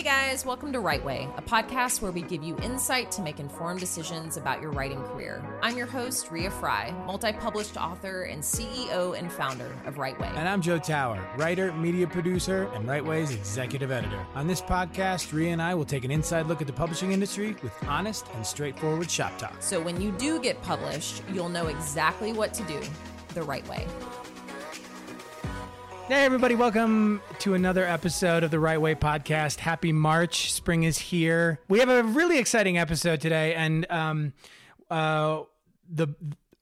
Hey guys, welcome to Write Way, a podcast where we give you insight to make informed decisions about your writing career. I'm your host, Ria Fry, multi published author and CEO and founder of Write Way. And I'm Joe Tower, writer, media producer, and Write Way's executive editor. On this podcast, Ria and I will take an inside look at the publishing industry with honest and straightforward shop talk. So when you do get published, you'll know exactly what to do the right way. Hey, everybody, welcome to another episode of the Write Way podcast. Happy March. Spring is here. We have a really exciting episode today, and um, uh, the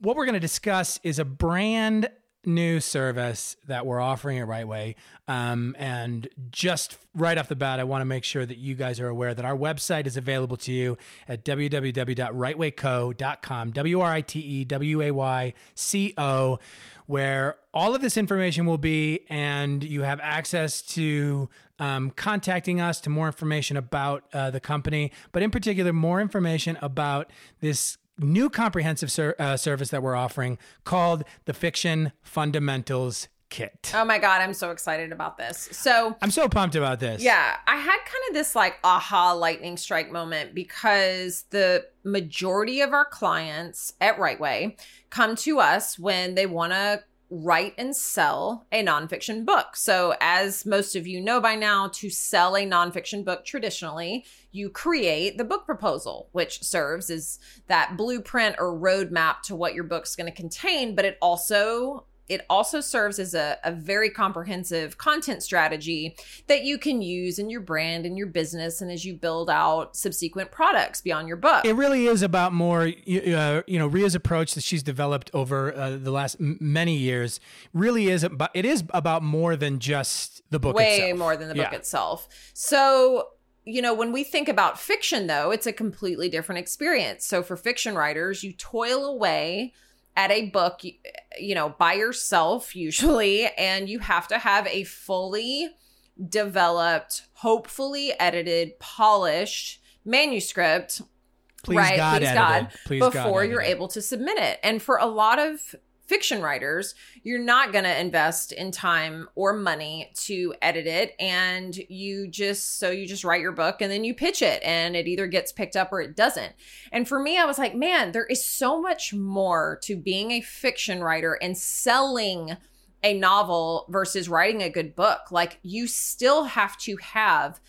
what we're going to discuss is a brand new service that we're offering at Write Way. Um, and just right off the bat, I want to make sure that you guys are aware that our website is available to you at www.writewayco.com, W R I T E W A Y C O where all of this information will be, and you have access to um, contacting us to more information about uh, the company, but in particular, more information about this new comprehensive ser- uh, service that we're offering called the Fiction Fundamentals Kit. Oh my God, I'm so excited about this. So I'm so pumped about this. Yeah, I had kind of this like aha lightning strike moment because the majority of our clients at Write Way come to us when they want to write and sell a nonfiction book. So, as most of you know by now, to sell a nonfiction book traditionally, you create the book proposal, which serves as that blueprint or roadmap to what your book's going to contain, but it also it also serves as a, a very comprehensive content strategy that you can use in your brand and your business and as you build out subsequent products beyond your book. It really is about more, uh, you know, Ria's approach that she's developed over uh, the last m- many years really is about, it is about more than just the book Way itself. more than the book yeah. itself. So, you know, when we think about fiction, though, it's a completely different experience. So, for fiction writers, you toil away at a book, you know, by yourself usually, and you have to have a fully developed, hopefully edited, polished manuscript. Please right, God, please edited. God, please before God you're able to submit it. And for a lot of fiction writers, you're not going to invest in time or money to edit it. And you just, so you just write your book and then you pitch it and it either gets picked up or it doesn't. And for me, I was like, man, there is so much more to being a fiction writer and selling a novel versus writing a good book. Like you still have to have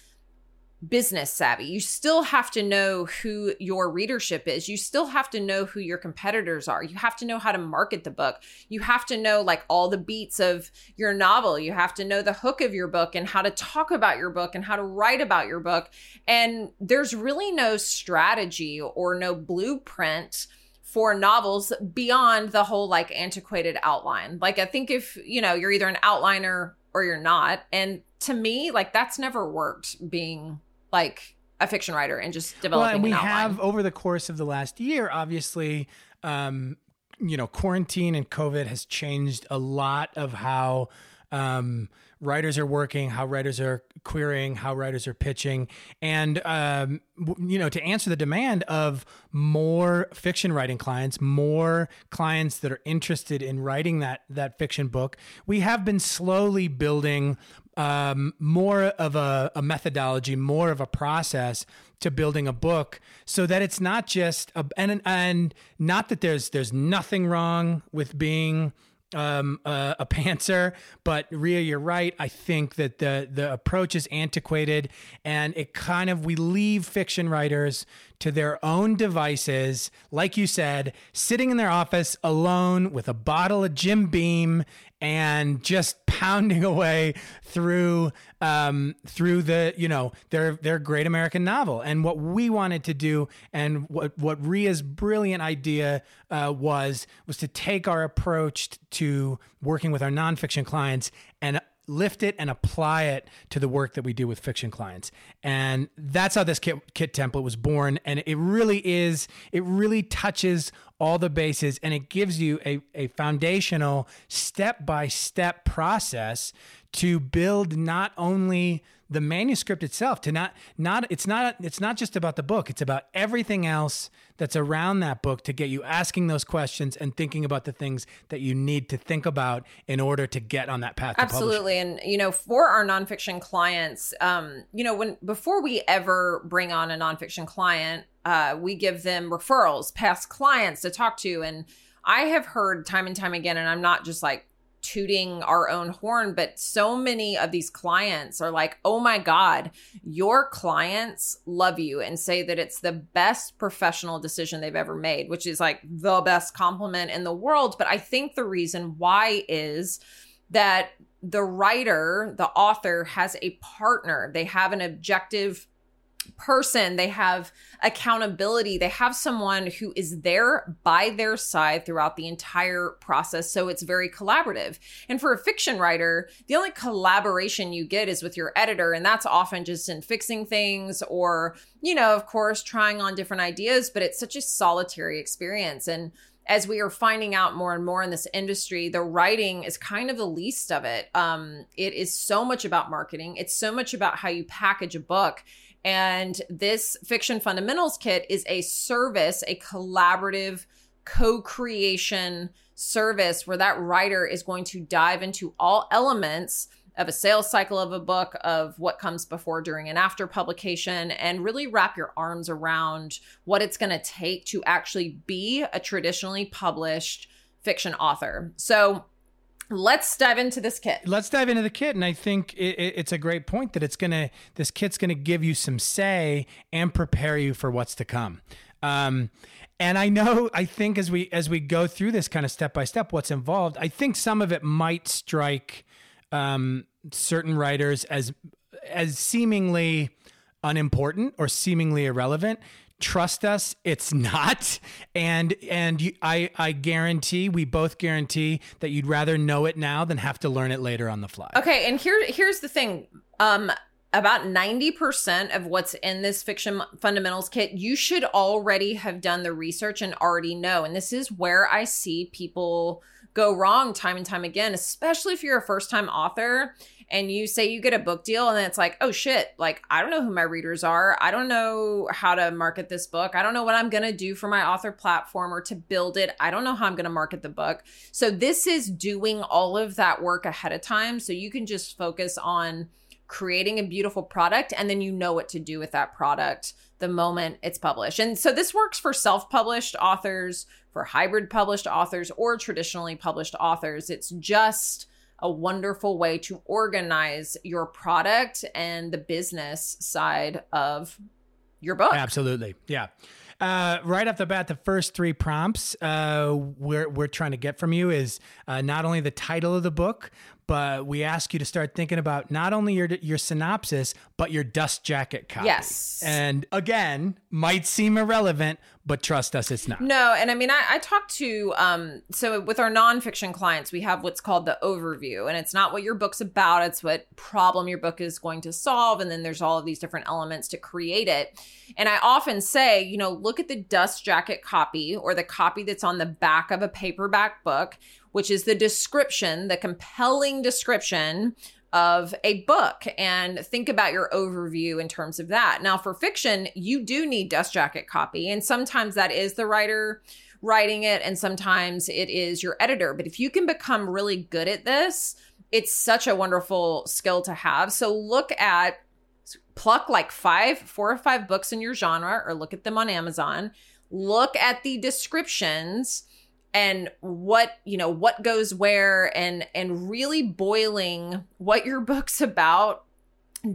business savvy. You still have to know who your readership is. You still have to know who your competitors are. You have to know how to market the book. You have to know like all the beats of your novel. You have to know the hook of your book and how to talk about your book and how to write about your book. And there's really no strategy or no blueprint for novels beyond the whole like antiquated outline. Like I think if, you know, you're either an outliner or you're not. And to me, like that's never worked being like a fiction writer and just developing. Well, and we an have over the course of the last year, obviously, um, you know, quarantine and COVID has changed a lot of how um, writers are working, how writers are querying, how writers are pitching, and um, you know, to answer the demand of more fiction writing clients, more clients that are interested in writing that that fiction book, we have been slowly building um, more of a, a, methodology, more of a process to building a book, so that it's not just a, and and not that there's there's nothing wrong with being um, a, a pantser, but Ria, you're right. I think that the the approach is antiquated, and it kind of we leave fiction writers to their own devices, like you said, sitting in their office alone with a bottle of Jim Beam and just pounding away through um, through the you know their their great American novel. And what we wanted to do, and what what Ria's brilliant idea uh, was, was to take our approach to working with our nonfiction clients and lift it and apply it to the work that we do with fiction clients. And that's how this kit, kit template was born. And it really is, it really touches all the bases and it gives you a, a foundational step by step process to build not only the manuscript itself to not not it's not it's not just about the book. It's about everything else that's around that book to get you asking those questions and thinking about the things that you need to think about in order to get on that path absolutely. And you know for our nonfiction clients um you know when before we ever bring on a nonfiction client uh we give them referrals past clients to talk to. And I have heard time and time again, and I'm not just like tooting our own horn, but so many of these clients are like, oh my God, your clients love you and say that it's the best professional decision they've ever made, which is like the best compliment in the world. But I think the reason why is that the writer, the author has a partner, they have an objective person, they have accountability, they have someone who is there by their side throughout the entire process. So it's very collaborative. And for a fiction writer, the only collaboration you get is with your editor, and that's often just in fixing things or, you know, of course, trying on different ideas, but it's such a solitary experience. And as we are finding out more and more in this industry, the writing is kind of the least of it. Um, it is so much about marketing. It's so much about how you package a book. And this Fiction Fundamentals Kit is a service, a collaborative co creation service where that writer is going to dive into all elements of a sales cycle of a book, of what comes before, during, and after publication, and really wrap your arms around what it's going to take to actually be a traditionally published fiction author. So, Let's dive into this kit. Let's dive into the kit, and I think it, it, it's a great point that it's gonna. This kit's gonna give you some say and prepare you for what's to come. Um, and I know, I think as we as we go through this kind of step by step, what's involved, I think some of it might strike um, certain writers as as seemingly unimportant or seemingly irrelevant trust us it's not. And and you, i i guarantee we both guarantee that you'd rather know it now than have to learn it later on the fly. Okay and here here's the thing. Um about 90% of what's in this fiction fundamentals kit you should already have done the research and already know. And this is where i see people go wrong time and time again especially if you're a first time author and you say you get a book deal and then it's like, oh shit, like I don't know who my readers are. I don't know how to market this book. I don't know what I'm going to do for my author platform or to build it. I don't know how I'm going to market the book. So this is doing all of that work ahead of time so you can just focus on creating a beautiful product and then you know what to do with that product the moment it's published. And so this works for self-published authors, for hybrid published authors or traditionally published authors. It's just a wonderful way to organize your product and the business side of your book. Absolutely. Yeah. Uh, right off the bat, the first three prompts uh, we're, we're trying to get from you is uh, not only the title of the book, but we ask you to start thinking about not only your your synopsis but your dust jacket copy. Yes. And again, might seem irrelevant, but trust us, it's not. No, and I mean, I, I talked to um, so with our nonfiction clients, we have what's called the overview, and it's not what your book's about; it's what problem your book is going to solve, and then there's all of these different elements to create it. And I often say, you know, look at the dust jacket copy or the copy that's on the back of a paperback book which is the description, the compelling description of a book and think about your overview in terms of that. Now, for fiction, you do need dust jacket copy, and sometimes that is the writer writing it, and sometimes it is your editor. But if you can become really good at this, it's such a wonderful skill to have. So look at pluck like five, four or five books in your genre, or look at them on Amazon. Look at the descriptions and what you know what goes where and and really boiling what your book's about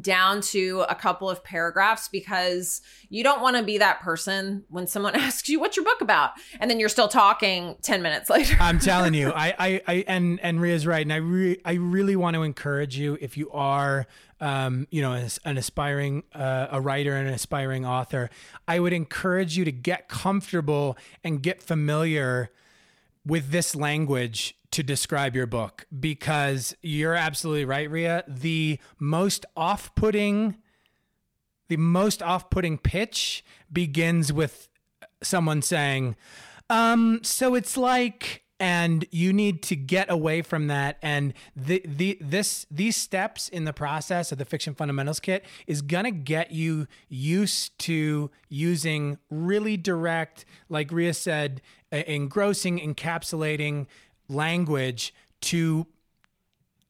down to a couple of paragraphs because you don't want to be that person when someone asks you what's your book about and then you're still talking 10 minutes later. I'm telling you I, I i and and ria's right and i re, i really want to encourage you if you are um, you know, an aspiring uh, a writer and an aspiring author, I would encourage you to get comfortable and get familiar with this language to describe your book because you're absolutely right, Ria. The most off putting, the most off putting pitch begins with someone saying, Um, so it's like and you need to get away from that and the the this these steps in the process of the fiction fundamentals kit is going to get you used to using really direct like Ria said engrossing encapsulating language to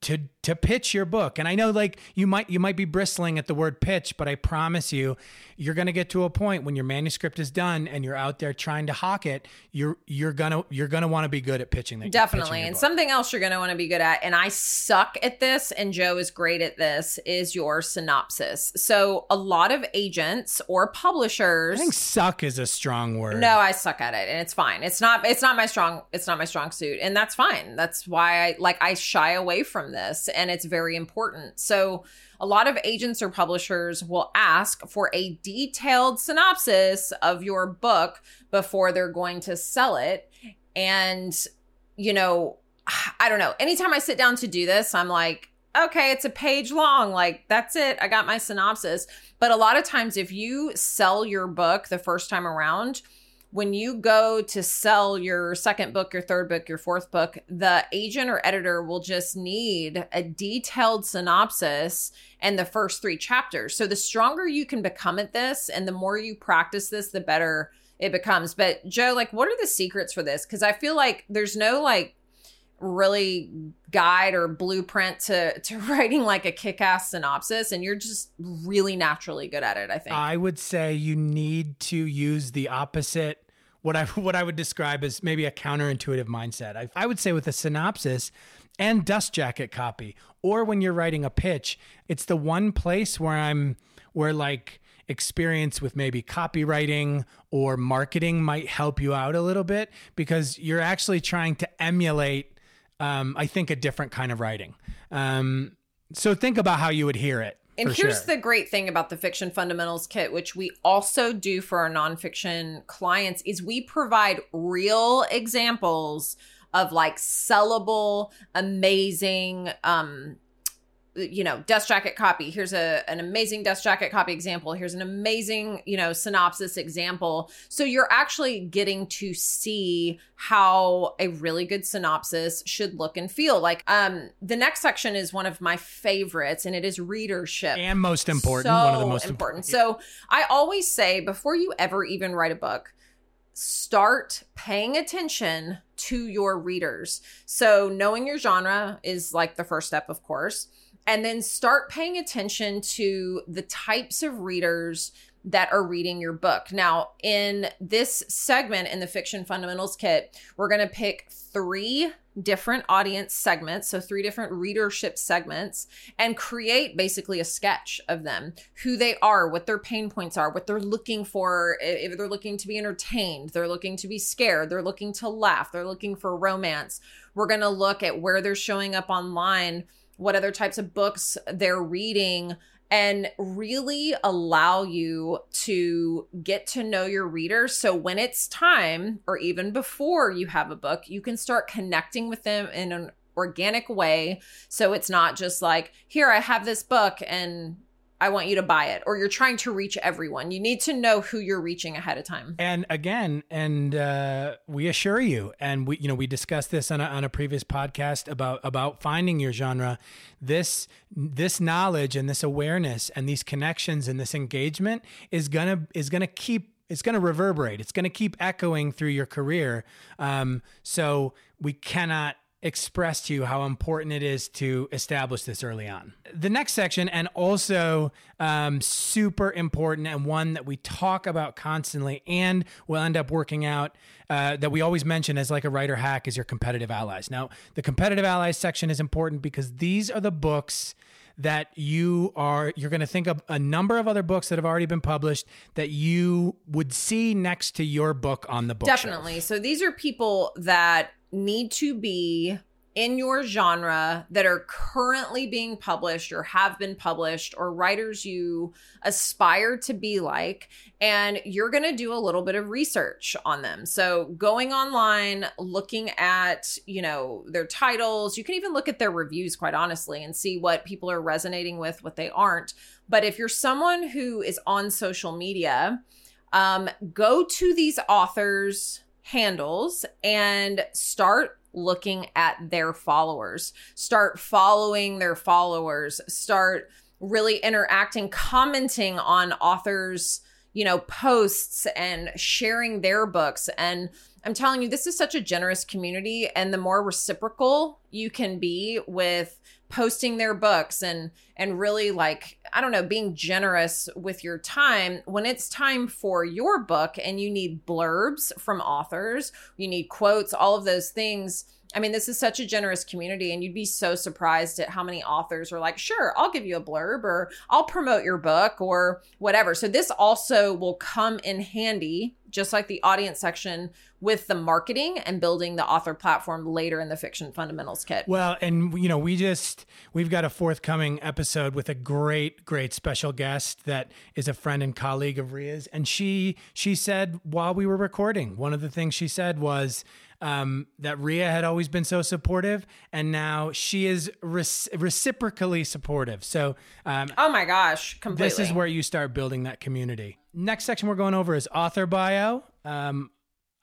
to to pitch your book. And I know like you might you might be bristling at the word pitch, but I promise you you're going to get to a point when your manuscript is done and you're out there trying to hawk it, you're you're going to you're going to want to be good at pitching that. Definitely. And book. something else you're going to want to be good at and I suck at this and Joe is great at this is your synopsis. So a lot of agents or publishers I think suck is a strong word. No, I suck at it and it's fine. It's not it's not my strong it's not my strong suit and that's fine. That's why I like I shy away from this and it's very important. So, a lot of agents or publishers will ask for a detailed synopsis of your book before they're going to sell it. And, you know, I don't know. Anytime I sit down to do this, I'm like, okay, it's a page long. Like, that's it. I got my synopsis. But a lot of times, if you sell your book the first time around, when you go to sell your second book, your third book, your fourth book, the agent or editor will just need a detailed synopsis and the first three chapters. So the stronger you can become at this and the more you practice this, the better it becomes. But Joe, like, what are the secrets for this? Because I feel like there's no like really guide or blueprint to to writing like a kick-ass synopsis and you're just really naturally good at it i think i would say you need to use the opposite what I what I would describe as maybe a counterintuitive mindset. I, I would say with a synopsis and dust jacket copy, or when you're writing a pitch, it's the one place where I'm where like experience with maybe copywriting or marketing might help you out a little bit because you're actually trying to emulate, um, I think, a different kind of writing. Um, so think about how you would hear it. And For here's sure. the great thing about the Fiction Fundamentals Kit, which we also do for our nonfiction clients, is we provide real examples of like sellable, amazing um, you know dust jacket copy. Here's a an amazing dust jacket copy example. Here's an amazing you know synopsis example. So you're actually getting to see how a really good synopsis should look and feel. Like um the next section is one of my favorites and it is readership. And most important so one of the most important, important. so i always say before you ever even write a book start paying attention to your readers. So knowing your genre is like the first step of course and then start paying attention to the types of readers that are reading your book. Now, in this segment in the Fiction Fundamentals Kit, we're going to pick three different audience segments, so three different readership segments, and create basically a sketch of them who they are, what their pain points are, what they're looking for. If they're looking to be entertained, they're looking to be scared, they're looking to laugh, they're looking for romance. We're going to look at where they're showing up online what other types of books they're reading and really allow you to get to know your readers. So when it's time, or even before you have a book, you can start connecting with them in an organic way. So it's not just like, here, I have this book and I want you to buy it, or you're trying to reach everyone. You need to know who you're reaching ahead of time. And again, and uh, we assure you, and we, you know, we discussed this on a, on a previous podcast about about finding your genre. This this knowledge and this awareness and these connections and this engagement is gonna is gonna keep it's going to reverberate. It's going to keep echoing through your career. Um, so we cannot express to you how important it is to establish this early on. The next section, and also um, super important, and one that we talk about constantly, and will end up working out uh, that we always mention as like a writer hack, is your competitive allies. Now, the competitive allies section is important because these are the books that you are you're going to think of a number of other books that have already been published that you would see next to your book on the book definitely so these are people that need to be in your genre that are currently being published or have been published or writers you aspire to be like and you're going to do a little bit of research on them. So going online looking at you know their titles you can even look at their reviews quite honestly and see what people are resonating with what they aren't. But if you're someone who is on social media um, go to these authors handles and start looking at their followers. Start following their followers. Start really interacting, commenting on authors' you know, posts and sharing their books. And I'm telling you, this is such a generous community. And the more reciprocal you can be with posting their books and and really like i don't know being generous with your time when it's time for your book and you need blurbs from authors you need quotes all of those things I mean, this is such a generous community, and you'd be so surprised at how many authors are like, sure, I'll give you a blurb or I'll promote your book or whatever. So, this also will come in handy, just like the audience section, with the marketing and building the author platform later in the fiction fundamentals kit. Well, and you know, we just we've got a forthcoming episode with a great, great special guest that is a friend and colleague of Ria's, and she she said while we were recording, one of the things she said was um, that Ria had always been so supportive, and now she is reciprocally supportive. So, um, oh my gosh, completely. This is where you start building that community. Next section we're going over is author bio. Um,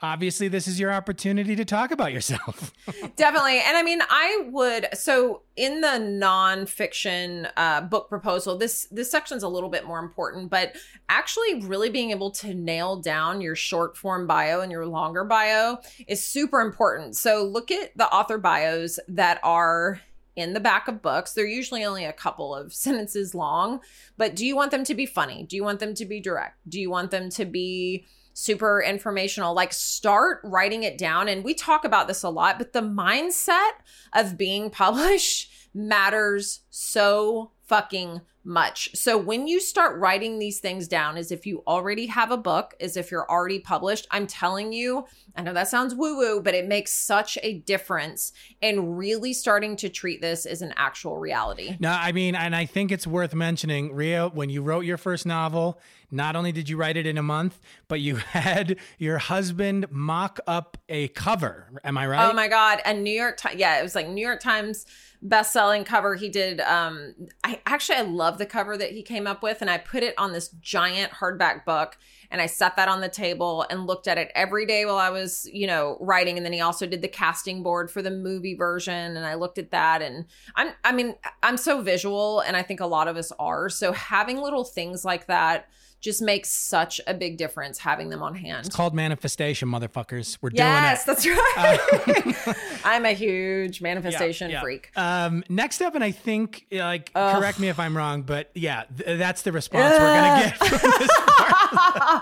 obviously this is your opportunity to talk about yourself. Definitely. And I mean, I would so in the nonfiction uh, book proposal, this this section's a little bit more important, but actually really being able to nail down your short form bio and your longer bio is super important. So look at the author bios that are in the back of books. They're usually only a couple of sentences long, but do you want them to be funny? Do you want them to be direct? Do you want them to be super informational. Like start writing it down. And we talk about this a lot, but the mindset of being published matters so fucking much. So when you start writing these things down as if you already have a book, as if you're already published, I'm telling you, I know that sounds woo woo, but it makes such a difference in really starting to treat this as an actual reality. No, I mean, and I think it's worth mentioning, Ria, when you wrote your first novel, not only did you write it in a month, but you had your husband mock up a cover. Am I right? Oh my God. A New York Times. Yeah, it was like New York Times best-selling cover he did um i actually i love the cover that he came up with and i put it on this giant hardback book and i set that on the table and looked at it every day while i was you know writing and then he also did the casting board for the movie version and i looked at that and i'm i mean i'm so visual and i think a lot of us are so having little things like that just makes such a big difference having them on hand. It's called manifestation, motherfuckers. We're yes, doing it. Yes, that's right. I'm a huge manifestation yeah, yeah. freak. Um, next up, and I think, like, Ugh. correct me if I'm wrong, but yeah, th- that's the response Ugh. we're gonna get from this part.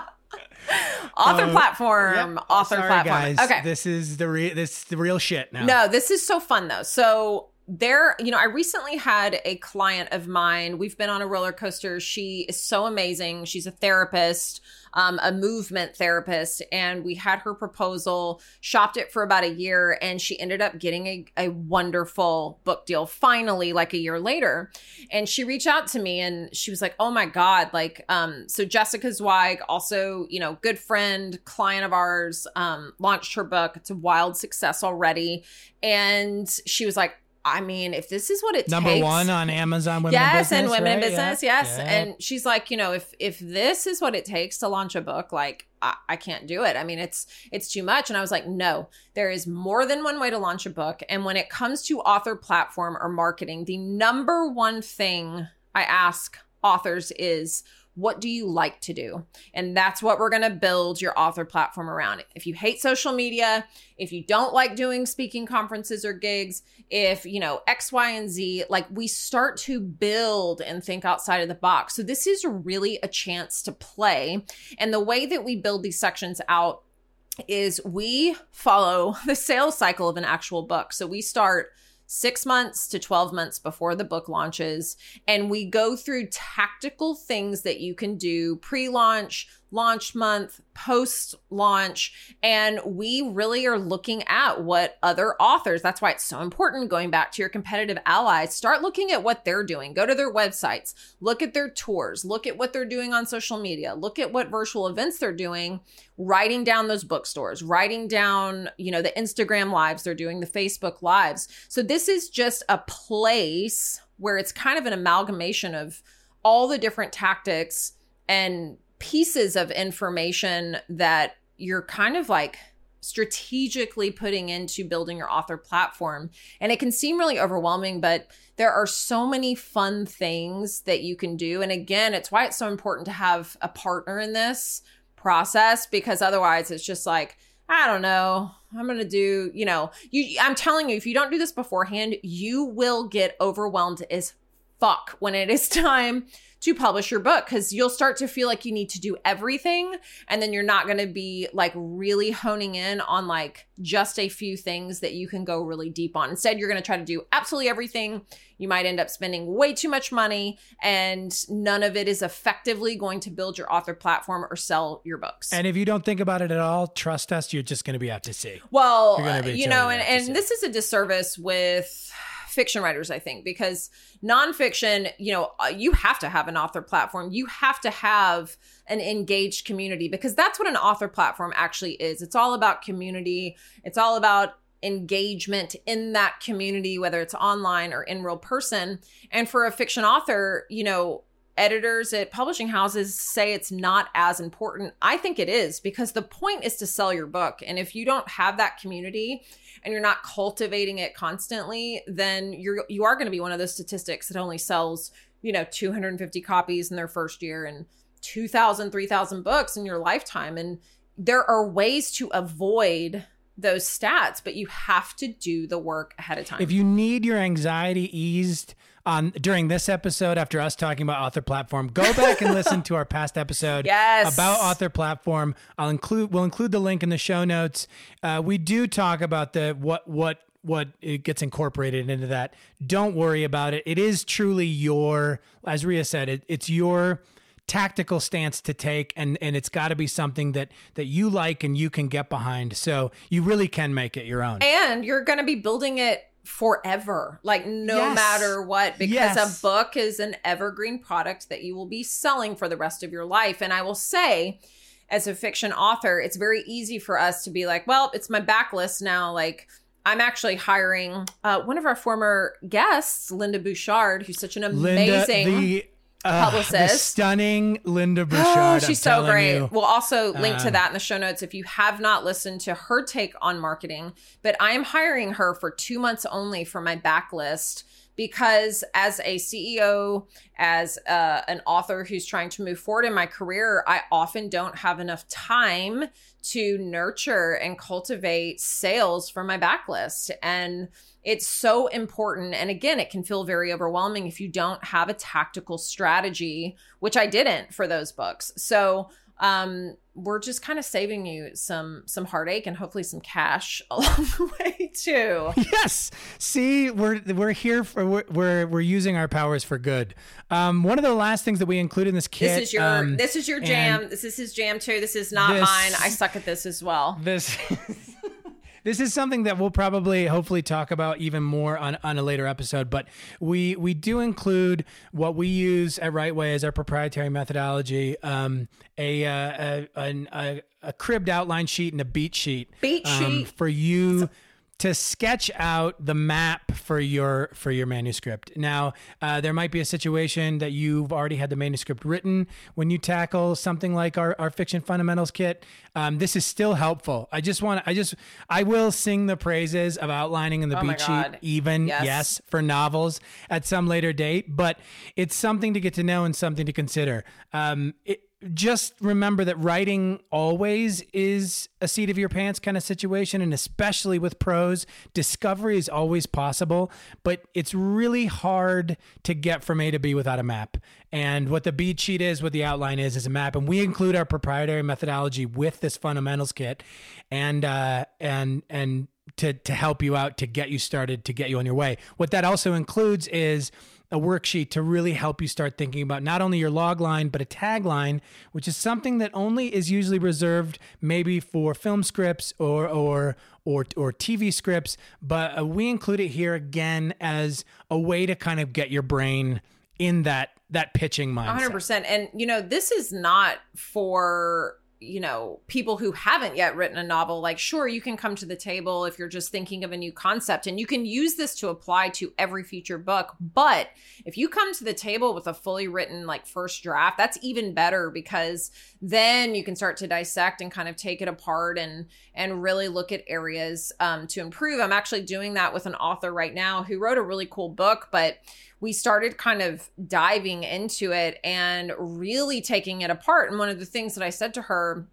author uh, platform yep. author Sorry, platform guys. okay this is the real this is the real shit now no this is so fun though so there, you know, I recently had a client of mine. We've been on a roller coaster. She is so amazing. She's a therapist, um, a movement therapist, and we had her proposal, shopped it for about a year, and she ended up getting a, a wonderful book deal finally, like a year later. And she reached out to me and she was like, Oh my God, like, um, so Jessica Zweig, also, you know, good friend, client of ours, um, launched her book. It's a wild success already. And she was like, I mean, if this is what it takes, number takes, one on Amazon, women yes, business, and women right? in business, yeah. yes. Yeah. And she's like, you know, if if this is what it takes to launch a book, like I, I can't do it. I mean, it's it's too much. And I was like, no, there is more than one way to launch a book. And when it comes to author platform or marketing, the number one thing I ask authors is what do you like to do? And that's what we're going to build your author platform around. If you hate social media, if you don't like doing speaking conferences or gigs, if, you know, X, Y, and Z, like we start to build and think outside of the box. So this is really a chance to play. And the way that we build these sections out is we follow the sales cycle of an actual book. So we start six months to 12 months before the book launches. And we go through tactical things that you can do pre launch, launch month, post launch. And we really are looking at what other authors, that's why it's so important going back to your competitive allies, start looking at what they're doing. Go to their websites, look at their tours, look at what they're doing on social media, look at what virtual events they're doing, writing down those bookstores, writing down, you know, the Instagram lives they're doing, the Facebook lives. So this is just a place where it's kind of an amalgamation of all the different tactics and pieces of information that you're kind of like strategically putting into building your author platform. And it can seem really overwhelming, but there are so many fun things that you can do. And again, it's why it's so important to have a partner in this process because otherwise it's just like, I don't know. I'm going to do, you know, you I'm telling you if you don't do this beforehand, you will get overwhelmed as fuck when it is time to publish your book because you'll start to feel like you need to do everything and then you're not going to be like really honing in on like just a few things that you can go really deep on. Instead, you're going to try to do absolutely everything. You might end up spending way too much money and none of it is effectively going to build your author platform or sell your books. And if you don't think about it at all, trust us, you're just going to be out to sea. Well, you know, and, and this is a disservice with fiction writers, I think, because nonfiction, you know, uh, you have to have an author platform. You have to have an engaged community because that's what an author platform actually is. It's all about community, it's all about engagement in that community, whether it's online or in real person. And for a fiction author, you know, editors at publishing houses say it's not as important. I think it is because the point is to sell your book. And if you don't have that community, and you're not cultivating it constantly, then you're you are going to be one of those statistics that only sells, you know, 250 copies in their first year and 2000 3000 books in your lifetime and there are ways to avoid those stats, but you have to do the work ahead of time. If you need your anxiety eased on during this episode after us talking about author platform go back and listen to our past episode yes. about author platform. I'll include we'll include the link in the show notes. Uh, we do talk about the what what what it gets incorporated into that. Don't worry about it. It is truly your as ria said it, it's your tactical stance to take and and it's got to be something that that you like and you can get behind. So you really can make it your own. And you're going to be building it forever, like no yes. matter what, because yes. a book is an evergreen product that you will be selling for the rest of your life. And I will say, as a fiction author, it's very easy for us to be like, well, it's my backlist now. Like, I'm actually hiring uh, one of our former guests, Linda Bouchard, who's such an amazing. Linda, the uh, publicist. stunning Linda Bouchard. Oh, she's so great. You. We'll also link uh, to that in the show notes if you have not listened to her take on marketing. But I am hiring her for two months only for my backlist because as a CEO, as uh, an author who's trying to move forward in my career, I often don't have enough time to nurture and cultivate sales for my backlist. And it's so important. And again, it can feel very overwhelming if you don't have a tactical strategy, which I didn't for those books. So um, we're just kind of saving you some some heartache and hopefully some cash along the way too. Yes. See, we're we're here for we're we're, we're using our powers for good. Um, one of the last things that we include in this kit. This is your um, this is your jam. This is his jam too. This is not this, mine. I suck at this as well. This this is something that we'll probably hopefully talk about even more on, on a later episode but we we do include what we use at Write-Way as our proprietary methodology um, a, uh, a, a, a, cribbed outline sheet and a beat sheet beat um, sheet? for you to sketch out the map for your for your manuscript. Now, uh, there might be a situation that you've already had the manuscript written when you tackle something like our, our fiction fundamentals kit. Um, this is still helpful. I just want I just I will sing the praises of outlining in the oh beat sheet, even yes. yes, for novels at some later date. But it's something to get to know and something to consider. Um, it, just remember that writing always is a seat of your pants kind of situation. And especially with prose, discovery is always possible, but it's really hard to get from A to B without a map. And what the beat sheet is, what the outline is, is a map. And we include our proprietary methodology with this fundamentals kit and, uh, and, and, to, to help you out to get you started to get you on your way. What that also includes is a worksheet to really help you start thinking about not only your log line, but a tagline, which is something that only is usually reserved maybe for film scripts or, or, or, or TV scripts. But uh, we include it here again as a way to kind of get your brain in that, that pitching mindset. 100%. And, you know, this is not for you know, people who haven't yet written a novel, like, sure, you can come to the table if you're just thinking of a new concept and you can use this to apply to every future book. But if you come to the table with a fully written, like, first draft, that's even better because then you can start to dissect and kind of take it apart and, and really look at areas um, to improve. I'm actually doing that with an author right now who wrote a really cool book, but we started kind of diving into it and really taking it apart. And one of the things that I said to her,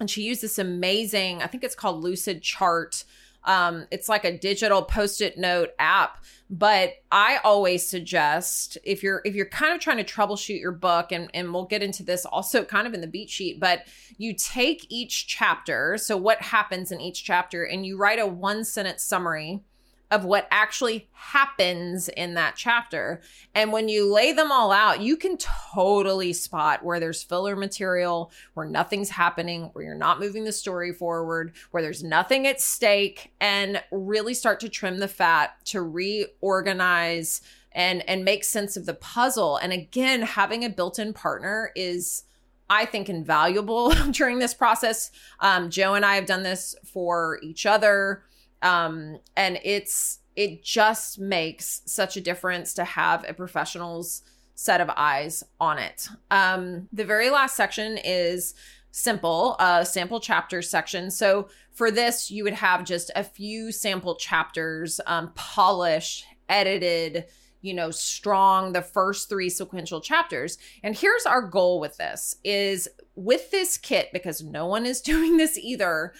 and she used this amazing, I think it's called Lucidchart. Um, it's like a digital post-it note app. But I always suggest if you're if you're kind of trying to troubleshoot your book, and, and we'll get into this also kind of in the beat sheet, but you take each chapter, so what happens in each chapter, and you write a one sentence summary of what actually happens in that chapter. And when you lay them all out, you can totally spot where there's filler material, where nothing's happening, where you're not moving the story forward, where there's nothing at stake, and really start to trim the fat to reorganize and and make sense of the puzzle. And again, having a built-in partner is I think invaluable during this process. Um, Joe and I have done this for each other um and it's it just makes such a difference to have a professional's set of eyes on it. Um the very last section is simple uh sample chapters section. So for this you would have just a few sample chapters um polished edited you know strong the first three sequential chapters. And here's our goal with this is with this kit because no one is doing this either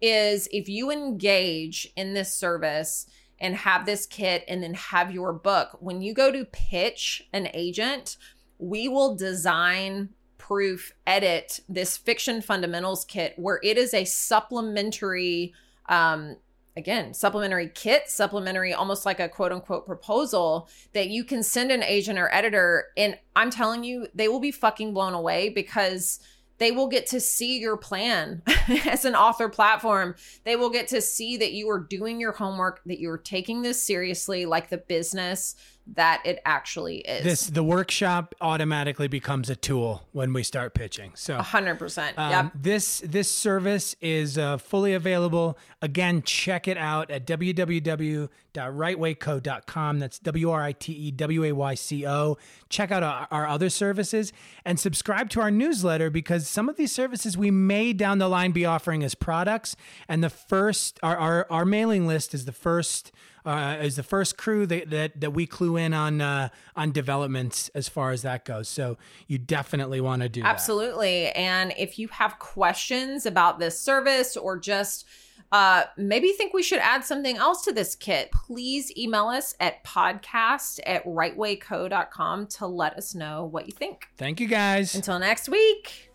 is if you engage in this service and have this kit and then have your book, when you go to pitch an agent, we will design, proof, edit this fiction fundamentals kit where it is a supplementary um again, supplementary kit, supplementary, almost like a quote unquote proposal that you can send an agent or editor. And I'm telling you, they will be fucking blown away because they will get to see your plan as an author platform. They will get to see that you are doing your homework, that you're taking this seriously, like the business that it actually is. This the workshop automatically becomes a tool when we start pitching. So hundred percent. Um, Yep. This this service is uh, fully available. Again, check it out at www.writewayco.com. That's w r i t e w a y c o. Check out our, our other services and subscribe to our newsletter because some of these services we may down the line be offering as products. And the first our our, our mailing list is the first uh, is the first crew that, that that we clue in on uh, on developments as far as that goes. So you definitely want to do that. Absolutely. And if you have questions about this service or just uh, maybe think we should add something else to this kit, please email us at podcast at writewayco.com to let us know what you think. Thank you guys. Until next week.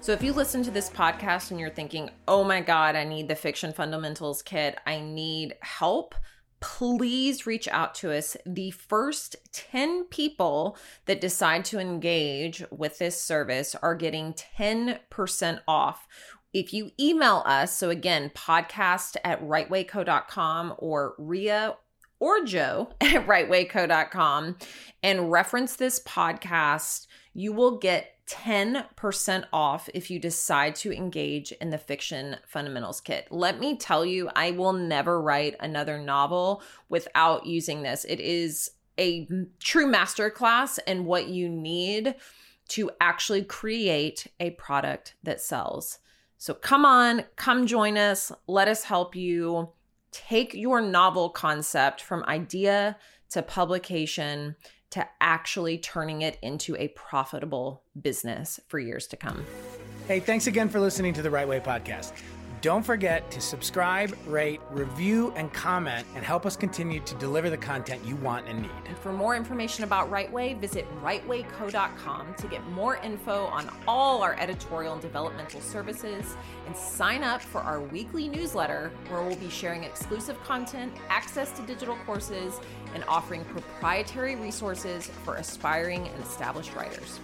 So, if you listen to this podcast and you're thinking, oh my God, I need the Fiction Fundamentals kit, I need help, please reach out to us. The first 10 people that decide to engage with this service are getting 10% off. If you email us, so again, podcast at writewayco.com or Ria or Joe at writewayco.com and reference this podcast, you will get 10% off if you decide to engage in the fiction fundamentals kit. Let me tell you, I will never write another novel without using this. It is a true masterclass in what you need to actually create a product that sells. So come on, come join us. Let us help you take your novel concept from idea to publication to actually turning it into a profitable business for years to come. Hey, thanks again for listening to the Write Way Podcast. Don't forget to subscribe, rate, review, and comment, and help us continue to deliver the content you want and need. And for more information about Writeway, visit writewayco.com to get more info on all our editorial and developmental services, and sign up for our weekly newsletter where we'll be sharing exclusive content, access to digital courses, and offering proprietary resources for aspiring and established writers.